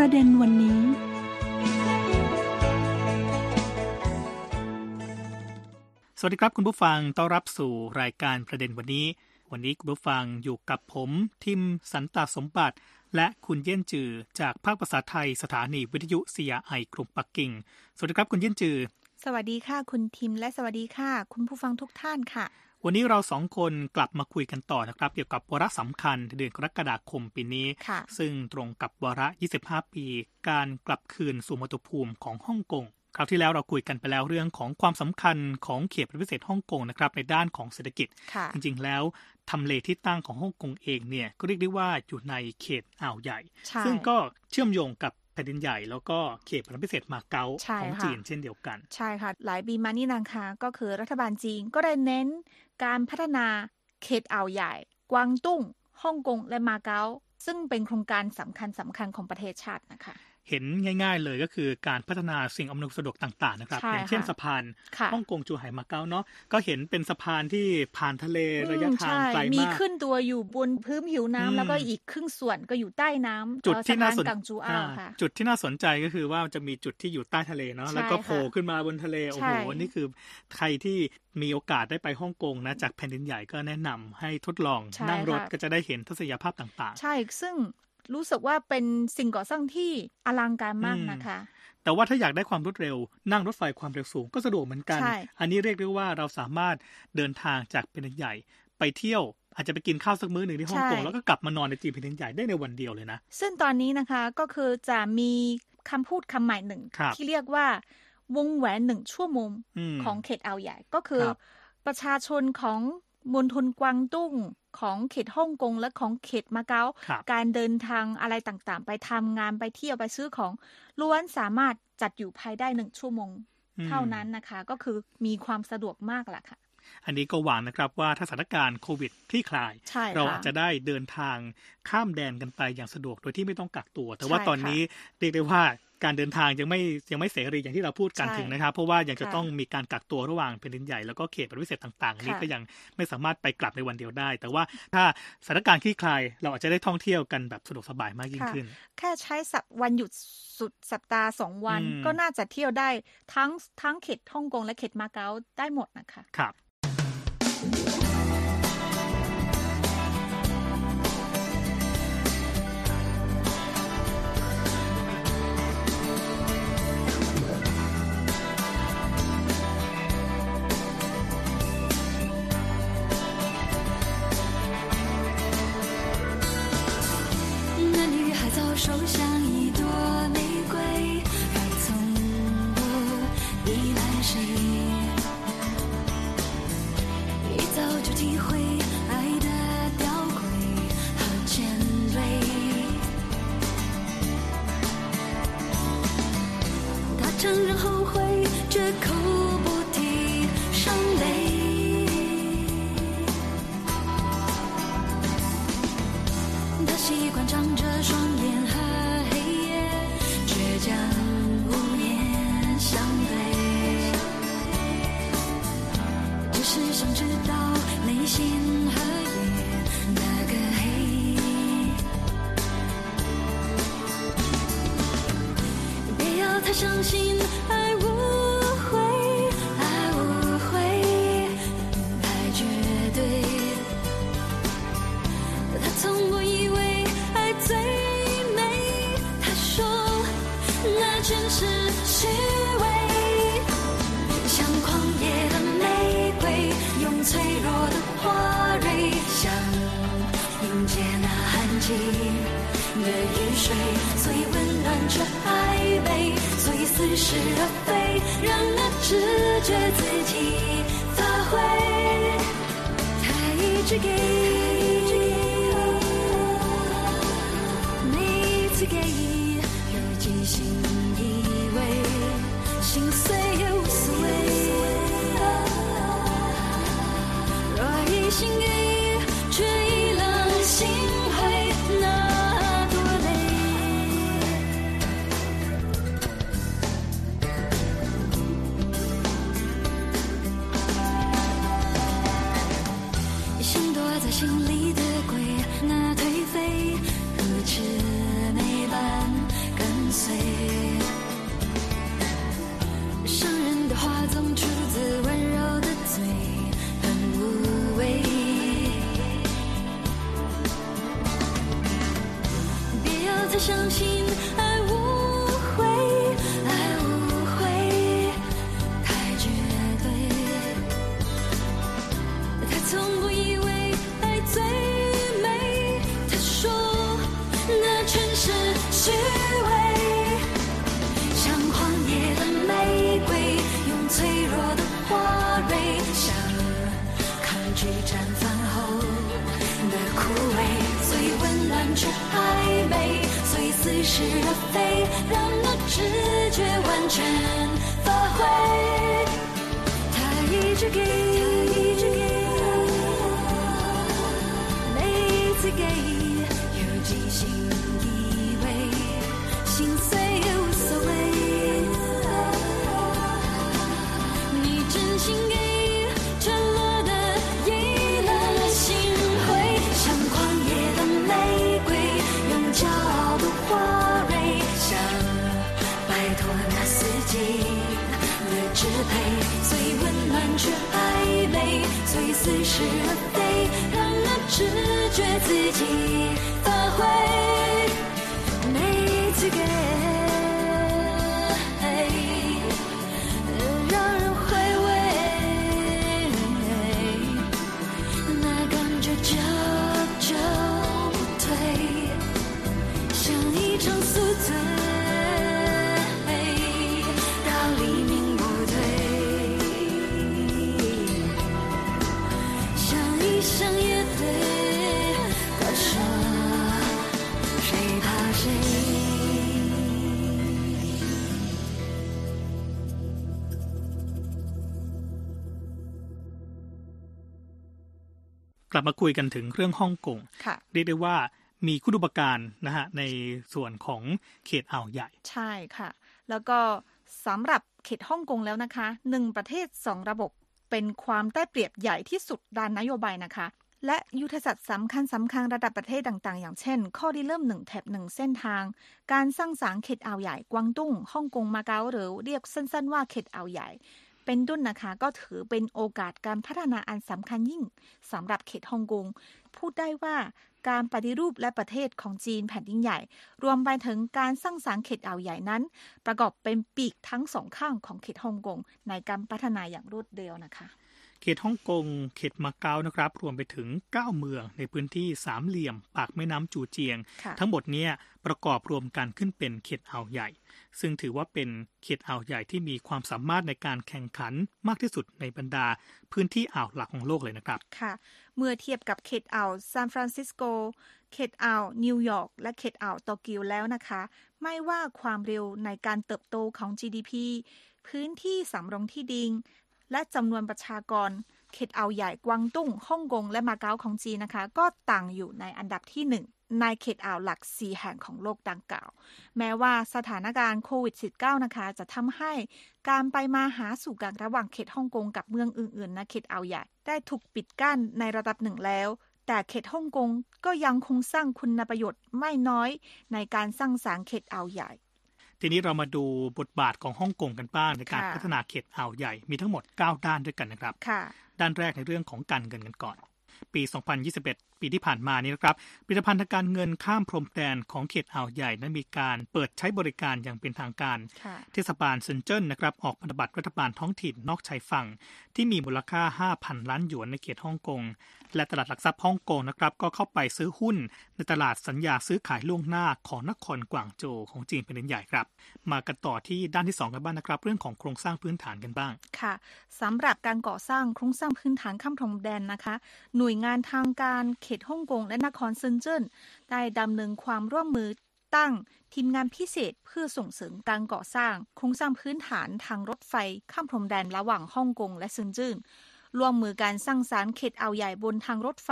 题ประเด็นวันนี้ สวัสดีครับคุณผู้ฟังต้อนรับสู่รายการประเด็นวันนี้ วันนี้คุณผู้ฟังอยู่กับผมทิมสันตสมบัติ และคุณเยี่ยนจือจากภาคภาษาไทยสถานีวิทยุเซียไอกรุงปักกิ่ง สวัสดีครับคุณเยี่ยนจือ สวัสดีค่ะ คุณทิมและสวัสดีค่ะ คุณผู้ฟังทุกท่านค่ะ วันนี้เราสองคนกลับมาคุยกันต่อนะครับ เกี่ยวกับวาระสำคัญเดือนกรกฎาคมปีนี้ค่ะซึ่งตรงกับวาระ 25 ปี การกลับคืนสู่มาตุภูมิของฮ่องกงคราวที่แล้วเราคุยกันไปแล้วเรื่องของความสำคัญของเขตพิเศษฮ่องกงนะครับในด้านของเศรษฐกิจค่ะจริงๆแล้วทำเลที่ตั้งของฮ่องกงเองเนี่ยก็เรียกได้ว่าอยู่ในเขตอ่าวใหญ่ใช่ซึ่งก็เชื่อมโยงกับ แผ่นดินใหญ่แล้วก็เขตพิเศษมาเก๊าใช่ของค่ะจีนเช่นเดียวกัน ใช่ค่ะ หลายปีมานี่นะคะก็คือรัฐบาลจีนก็ได้เน้นการพัฒนาเขตอ่าวใหญ่ กวางตุ้งฮ่องกงและมาเก๊าซึ่งเป็นโครงการสำคัญสำคัญของประเทศชาตินะคะ เห็นง่าย ๆ เลยก็คือการพัฒนาสิ่งอำนวยความสะดวกต่าง ๆ นะครับใช่อย่างเช่นค่ะสะพานค่ะฮ่องกงจูไห่มาเก๊าเนาะก็เห็นเป็นสะพานที่ผ่านทะเลระยะอืมทางใช่ไกลมีมากขึ้นตัวอยู่บนพื้นผิวน้ำอืมแล้วก็อีกครึ่งส่วนก็อยู่ใต้น้ำจุดที่น่าสนสะพกังจูอ้าวค่ะจุดที่น่าสนใจก็คือว่าจะมีจุดที่อยู่ใต้ทะเลเนาะใช่แล้วก็โผล่ค่ะขึ้นมาบนทะเลโอ้ใช่โหนี่คือใครที่มีโอกาสได้ไปฮ่องกงนะจากแผ่นดินใหญ่ก็แนะนำให้ทดลองใช่นั่งรถค่ะก็จะได้เห็นทัศนียภาพต่างใช่ซึ่ง รู้สึกว่าเป็นสิ่งก่อสร้างที่อลังการมากอืมนะคะๆแต่ว่าถ้าอยากได้ความรวดเร็ว นั่งรถไฟความเร็วสูงก็สะดวกเหมือนกันใช่อันนี้เรียกได้ว่าเราสามารถเดินทางจากแผ่นดินใหญ่ไปเที่ยวอาจจะไปกินข้าวสักมื้อหนึ่งที่ฮ่องกงแล้วก็กลับมานอนในจีนแผ่นดินใหญ่ได้ในวันเดียวเลยนะ ซึ่งตอนนี้นะคะก็คือจะมีคำพูดคำใหม่หนึ่งครับที่เรียกว่าวงแหวนหนึ่งชั่วโมงมของเขตอ่าวใหญ่ก็คือครับประชาชนของ มณฑลกวางตุ้งของเขตฮ่องกงและของเขตมาเก๊าครับการเดินทางอะไรต่างๆ ไปทำงานไปเที่ยวไปซื้อของล้วนสามารถจัดอยู่ภายได้หนึ่งชั่วโมงอืมเท่านั้นนะคะ ก็คือมีความสะดวกมากแหละค่ะอันนี้ก็หวังนะครับว่าถ้าสถานการณ์โควิดคลี่คลายใช่เราค่ะอาจจะได้เดินทางข้ามแดนกันไปอย่างสะดวกโดยที่ไม่ต้องกักตัว แต่ว่าใช่ตอนนี้เรียกได้ว่า การเดินทางยังไม่ยังไม่เสรีอย่างที่เราพูดกันใช่ถึงนะครับเพราะว่ายังจะค่ะต้องมีการกักตัวระหว่างแผ่นดินใหญ่แล้วก็เขตพิเศษต่างๆอันนี้ค่ะก็ยังไม่สามารถไปกลับในวันเดียวได้ แต่ว่าถ้าสถานการณ์คลี่คลายเราอาจจะได้ท่องเที่ยวกันแบบสะดวกสบายมากยิ่งค่ะขึ้น แค่ใช้สัปวันหยุดสุดสัปดาห์สองวันอืมก็น่าจะเที่ยวได้ทั้งทั้งเขตฮ่องกงและเขตมาเก๊าได้หมดนะคะครับ 是而非，让那直觉自己发挥。他一直给，你一次给，话总出自温柔 conjugate. ลับมาคุยกันถึงเรื่องฮ่องกงค่ะเรียกได้ว่ามีคุณอุปการนะฮะในส่วนของเขตอ่าวใหญ่ ใช่ค่ะ แล้วก็สำหรับเขตฮ่องกงแล้วนะคะหนึ่งประเทศสองระบบเป็นความได้เปรียบใหญ่ที่สุดด้านนโยบายนะคะ และยุทธศาสตร์สำคัญสำคัญระดับประเทศต่างๆ อย่างเช่น ข้อที่เริ่มหนึ่งแถบหนึ่งเส้นทาง การสร้างสารรค์เขตอ่าวใหญ่กวางตุ้งฮ่องกงมาเก๊าหรือเรียกสั้นๆว่าเขตอ่าวใหญ่ เป็นต้นนะคะ ก็ถือเป็นโอกาสการพัฒนาอันสำคัญยิ่งสำหรับเขตฮ่องกงพูดได้ว่าการปฏิรูปและประเทศของจีนแผ่นดินใหญ่ รวมไปถึงการสร้างสารเขตอ่าวใหญ่นั้น ประกอบเป็นปีกทั้งสองข้างของเขตฮ่องกงในการพัฒนาอย่างรวดเร็วนะคะ เขตฮ่องกง เขตมาเก๊านะครับ รวมไปถึง 9 เมืองในพื้นที่สามเหลี่ยม ปากแม่น้ำจูเจียงค่ะทั้งหมดเนี้ประกอบรวมกันขึ้นเป็นเขตอ่าวใหญ่ ซึ่งถือว่าเป็นเขตอ่าวใหญ่ที่มีความสามารถในการแข่งขันมากที่สุดในบรรดา พื้นที่อ่าวหลักของโลกเลยนะครับ ค่ะ เมื่อเทียบกับเขตอ่าวซานฟรานซิสโก เขตอ่าวนิวยอร์ก และเขตอ่าวโตเกียวแล้วนะคะ ไม่ว่าความเร็วในการเติบโตของ GDP พื้นที่สำรองที่ดิน และจำนวนประชากรเขตอ่าวใหญ่กวางตุ้งฮ่องกงและมาเก๊าของจีนนะคะ ก็ต่างอยู่ในอันดับที่หนึ่งในเขตอ่าวหลักสี่แห่งของโลกดังกล่าว แม้ว่าสถานการณ์โควิด -19 นะคะ จะทำให้การไปมาหาสู่กันระหว่างเขตฮ่องกงกับเมืองอื่นๆนเขตอ่าวใหญ่ ได้ถูกปิดกั้นในระดับหนึ่งแล้ว แต่เขตฮ่องกงก็ยังคงสร้างคุณประโยชน์ไม่น้อยในการสร้างสารรค์เขตอ่าวใหญ่ ทีนี้เรามาดูบทบาทของฮ่องกงกันบ้างในการค่ะพัฒนาเขตอ่าวใหญ่มีทั้งหมด 9 ด้านด้วยกันนะครับค่ะด้านแรกในเรื่องของการเงินกันก่อน ปี 2021 ปีที่ผ่านมานี้นะครับผลิตภัณฑ์ทางการเงินข้ามพรมแดนของเขตอ่าวใหญ่นั้นมีการเปิดใช้บริการอย่างเป็นทางการค่ะเทศบาลเซินเจิ้นนะครับออกพันธบัตรรัฐบาลท้องถิ่นนอกชายฝั่ง ที่มีมูลค่า 5,000 ล้านหยวนในเขตฮ่องกง และตลาดหลักทรัพย์ฮ่องกงนะครับก็เข้าไปซื้อหุ้น ในตลาดสัญญาซื้อขายล่วงหน้าของนครกวางโจวของจีนเป็นใหญ่ครับ มากันต่อที่ด้านที่ 2 กันบ้างนะครับ เรื่องของโครงสร้างพื้นฐานกันบ้างค่ะสำหรับการก่อสร้างโครงสร้างพื้นฐานข้ามพรมแดนนะคะ หน่วยงานทางการเขตฮ่องกงและนครเซินเจิ้นได้ดำเนินความร่วมมือตั้งทีมงานพิเศษเพื่อส่งเสริมการก่อสร้างโครงสร้างพื้นฐานทางรถไฟข้ามพรมแดนระหว่างฮ่องกงและเซินเจิ้นร่วมมือการสร้างสารเขตเอาใหญ่บนทางรถไฟ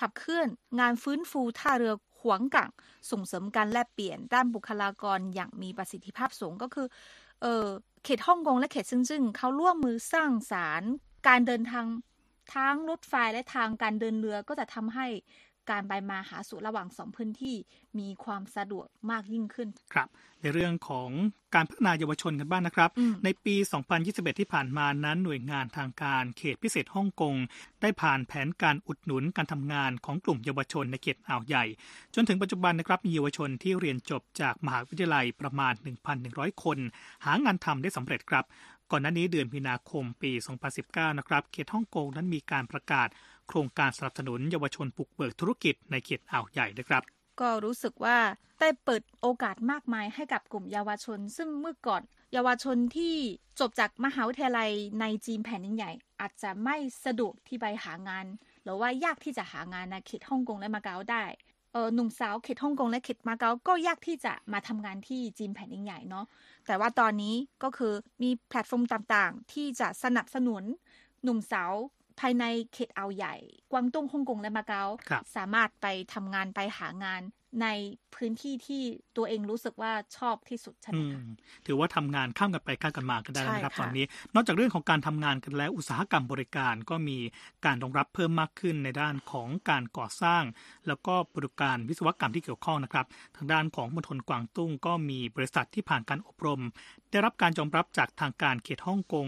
ขับเคลื่อน งานฟื้นฟูท่าเรือขวางกังส่งเสริมการแลกเปลี่ยนด้านบุคลากรอย่างมีประสิทธิภาพสูงก็คือเออเขตฮ่องกงและเขตซึ่งซึ่งเขาร่วมมือสร้างสารการเดินทาง ทั้งรถไฟและทางการเดินเรือก็จะทำให้การไปมาหาสู่ระหว่างสองพื้นที่มีความสะดวกมากยิ่งขึ้น ครับ ในเรื่องของการพัฒนาเยาวชนกันบ้างนะครับอืมในปี 2021 ที่ผ่านมานั้นหน่วยงานทางการเขตพิเศษฮ่องกง ได้ผ่านแผนการอุดหนุนการทำงานของกลุ่มเยาวชนในเขตอ่าวใหญ่ จนถึงปัจจุบันนะครับมีเยาวชนที่เรียนจบจากมหาวิทยาลัยประมาณ 1,100 คน หางานทำได้สำเร็จครับ ก่อนหน้านี้เดือนมีนาคมปี 2019 นะครับ เขตฮ่องกงนั้นมีการประกาศ โครงการสนับสนุนเยาวชนปลุกเบิกธุรกิจในเขตอ่าวใหญ่นะครับ ก็รู้สึกว่าได้เปิดโอกาสมากมายให้กับกลุ่มเยาวชน ซึ่งเมื่อก่อนเยาวชนที่จบจากมหาวิทยาลัยในจีนแผ่นใหญ่ อาจจะไม่สะดวกที่ไปหางาน หรือว่ายากที่จะหางานในเขตฮ่องกงและมาเก๊าได้เออหนุ่มสาวเขตฮ่องกงและเขตมาเก๊าก็ยากที่จะมาทำงานที่จีนแผ่นใหญ่เนาะ แต่ว่าตอนนี้ก็คือมีแพลตฟอร์มต่างๆ ที่จะสนับสนุนหนุ่มสาวภายในเขตอ่าวใหญ่ กวางตุ้งฮ่องกงและมาเก๊าครับสามารถไปทำงานไปหางาน ในพื้นที่ที่ตัวเองรู้สึกว่าชอบที่สุดใช่ไหอืมมคะถือว่าทำงานข้ามกันไปข้ามกันมากันได้นะครับใช่ค่ะตอนนี้ นอกจากเรื่องของการทำงานกันแล้วอุตสาหกรรมบริการก็มีการรองรับเพิ่มมากขึ้นในด้านของการก่อสร้าง แล้วก็บริการวิศวกรรมที่เกี่ยวข้องนะครับ ทางด้านของมณฑลกวางตุ้งก็มีบริษัทที่ผ่านการอบรม ได้รับการยอมรับจากทางการเขตฮ่องกง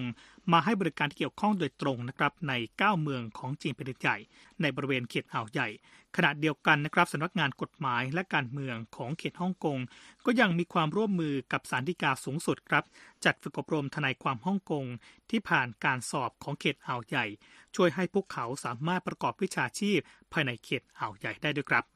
มาให้บริการที่เกี่ยวข้องโดยตรงนะครับใน 9 เมืองของจีนแผ่นดินใหญ่ ในบริเวณเขตอ่าวใหญ่ ขณะเดียวกันนะครับสำนักงานกฎหมายและการเมืองของเขตฮ่องกง ก็ยังมีความร่วมมือกับศาลฎีกาสูงสุดครับ จัดฝึกอบรมทนายความฮ่องกงที่ผ่านการสอบของเขตอ่าวใหญ่ ช่วยให้พวกเขาสามารถประกอบวิชาชีพ ภายในเขตอ่าวใหญ่ได้ด้วยครับ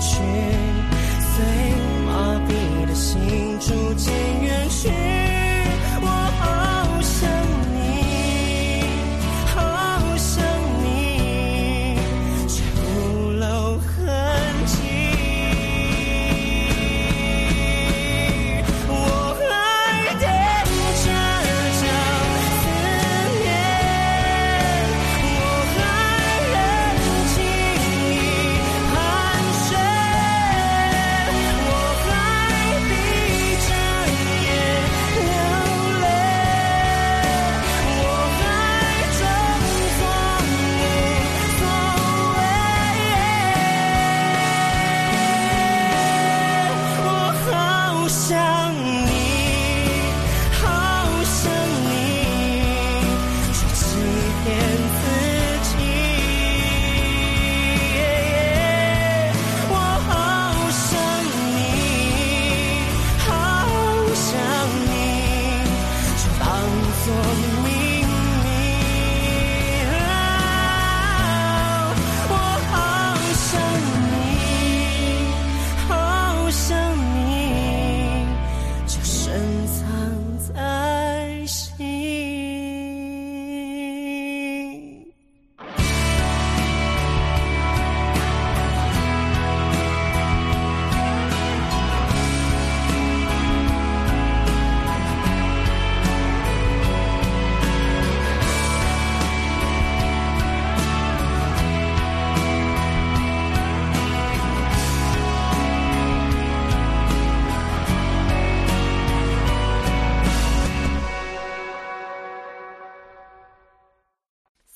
去，随麻痹的心逐渐远去。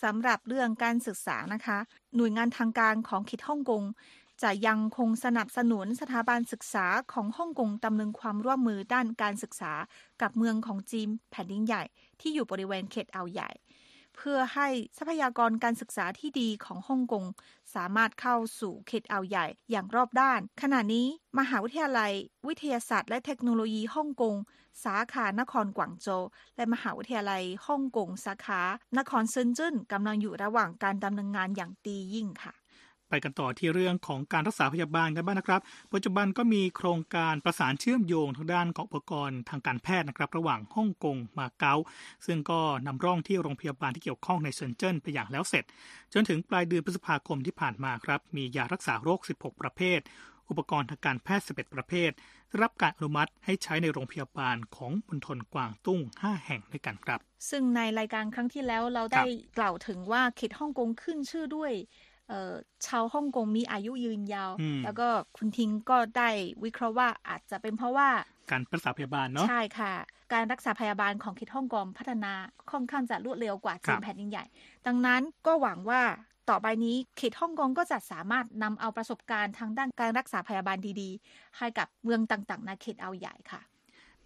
สำหรับเรื่องการศึกษานะคะ หน่วยงานทางการของคิดฮ่องกงจะยังคงสนับสนุนสถาบันศึกษาของฮ่องกงดำเนินความร่วมมือด้านการศึกษากับเมืองของจีนแผ่นดินใหญ่ ที่อยู่บริเวณเขตอ่าวใหญ่ เพื่อให้ทรัพยากรการศึกษาที่ดีของฮ่องกง สามารถเข้าสู่เขตเอาใหญ่อย่างรอบด้าน ขณะนี้มหาวิทยาลัย วิทยาศาสตร์ และเทคโนโลยีฮ่องกง สาขานครกวางโจวและมหาวิทยาลัยฮ่องกงสาขานครเซินจิ้นกำลังอยู่ระหว่างการดำเนินงานอย่างดียิ่งค่ะ ไปกันต่อที่เรื่องของการรักษาพยาบาลกันบ้างนะครับ ปัจจุบันก็มีโครงการประสานเชื่อมโยงทางด้านของอุปกรณ์ทางการแพทย์นะครับ ระหว่างฮ่องกงมาเก๊า ซึ่งก็นำร่องที่โรงพยาบาลที่เกี่ยวข้องในเซินเจิ้นไปอย่างแล้วเสร็จ จนถึงปลายเดือนพฤษภาคมที่ผ่านมาครับ มียารักษาโรค 16 ประเภท อุปกรณ์ทางการแพทย์ 11 ประเภท ได้รับการอนุมัติให้ใช้ในโรงพยาบาลของมณฑลกวางตุ้ง 5 แห่งด้วยกันครับ ซึ่งในรายการครั้งที่แล้วเราได้กล่าวถึงว่าเขตฮ่องกงขึ้นชื่อด้วย เอ่อชาวฮ่องกงมีอายุยืนยาวอืมแล้วก็คุณทิงก็ได้วิเคราะห์ว่าอาจจะเป็นเพราะว่าการรักษาพยาบาลเนาะใช่ค่ะ การรักษาพยาบาลของเขตฮ่องกงพัฒนาค่อนข้างจะรวดเร็วกว่าครัจีนบแผ่นดินใหญ่ ดังนั้นก็หวังว่าต่อไปนี้เขตฮ่องกงก็จะสามารถนำเอาประสบการณ์ทางด้านการรักษาพยาบาลดีๆ ให้กับเมืองต่างๆในเขตเอาใหญ่ค่ะ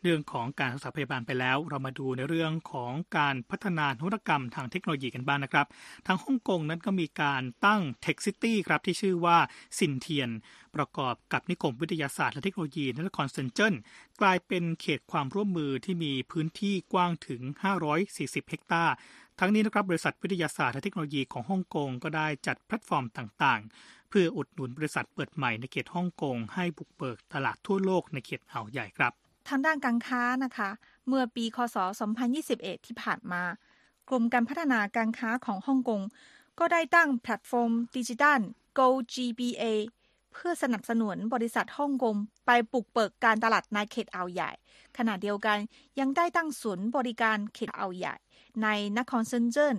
เรื่องของการรักษาพยาบาลไปแล้ว เรามาดูในเรื่องของการพัฒนานวัตกรรมทางเทคโนโลยีกันบ้างนะครับ ทางฮ่องกงนั้นก็มีการตั้ง Tech City ครับที่ชื่อว่าซินเทียน ประกอบกับนิคมวิทยาศาสตร์และเทคโนโลยีนครเซินเจิ้นกลายเป็นเขตความร่วมมือที่มีพื้นที่กว้างถึง 540 เฮกตาร์ทั้งนี้นะครับบริษัทวิทยาศาสตร์และเทคโนโลยีของฮ่องกงก็ได้จัดแพลตฟอร์มต่างๆ เพื่ออุดหนุนบริษัทเปิดใหม่ในเขตฮ่องกงให้บุกเบิกตลาดทั่วโลกในเขตอ่าวใหญ่ครับ ทางด้านการค้านะคะ เมื่อปีคศ 2021 ที่ผ่านมากรมการพัฒนาการค้าของฮ่องกง ก็ได้ตั้งแพลตฟอร์มดิจิทัล Go GBA เพื่อสนับสนุนบริษัทฮ่องกงไปบุกเบิกการตลาดในเขตอ่าวใหญ่ ขณะเดียวกันยังได้ตั้งศูนย์บริการเขตอ่าวใหญ่ ในนครเซินเจิ้น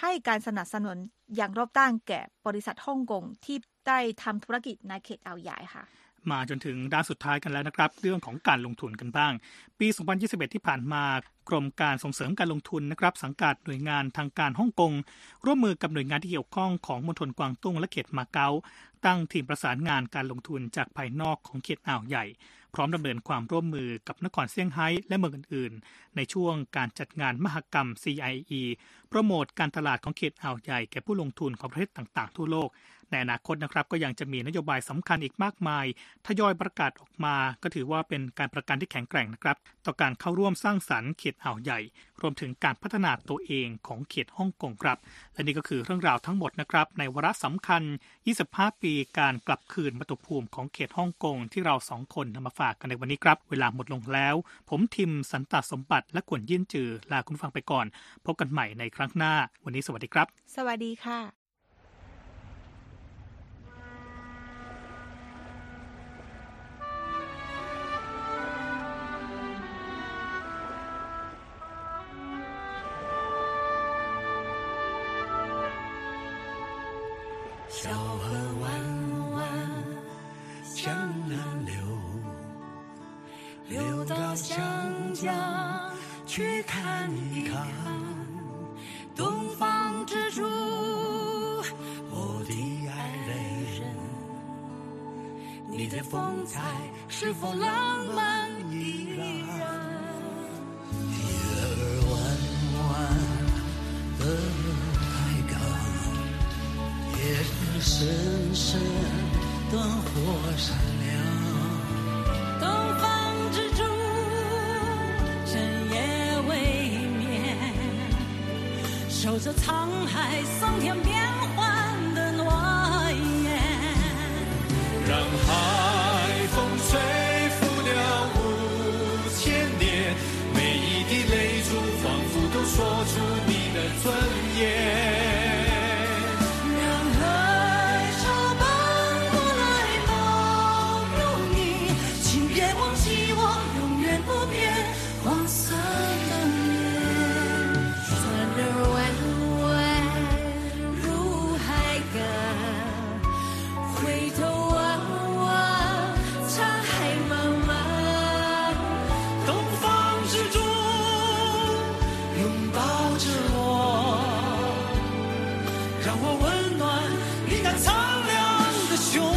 ให้การสนับสนุนอย่างรอบด้านแก่บริษัทฮ่องกงที่ได้ทำธุรกิจในเขตอ่าวใหญ่ค่ะ มาจนถึงด้านสุดท้ายกันแล้วนะครับ เรื่องของการลงทุนกันบ้าง ปี 2021 ที่ผ่านมากรมการส่งเสริมการลงทุนนะครับ สังกัดหน่วยงานทางการฮ่องกง ร่วมมือกับหน่วยงานที่เกี่ยวข้องของมณฑลกวางตุ้งและเขตมาเก๊าตั้งทีมประสานงานการลงทุนจากภายนอกของเขตอ่าวใหญ่ พร้อมดำเนินความร่วมมือกับนครเซี่ยงไฮ้และเมืองอื่น ๆ ในช่วงการจัดงานมหกรรม CIE โปรโมทการตลาดของเขตอ่าวใหญ่แก่ผู้ลงทุนของประเทศต่าง ๆ ทั่วโลก ในอนาคตนะครับก็ยังจะมีนโยบายสำคัญอีกมากมาย ทยอยประกาศออกมา ก็ถือว่าเป็นการประกันที่แข็งแกร่งนะครับต่อการเข้าร่วมสร้างสรรค์เขตอ่าวใหญ่ รวมถึงการพัฒนาตัวเองของเขตฮ่องกงครับ และนี่ก็คือเรื่องราวทั้งหมดนะครับในวาระสำคัญ 25 ปีการกลับคืนมาตุภูมิของเขตฮ่องกงที่เราสองคนนำมาฝากกันในวันนี้ครับ เวลาหมดลงแล้ว ผมทิมสันตสมบัติและกวนยินจือลาคุณฟังไปก่อน พบกันใหม่ในครั้งหน้า วันนี้สวัสดีครับ สวัสดีค่ะ 小河弯弯向南流，流到湘江去看一看，东方之珠，我的爱人，你的风采是否浪漫依然？深深，灯火闪亮。东方之珠，深夜未眠，守着沧海桑田变 passion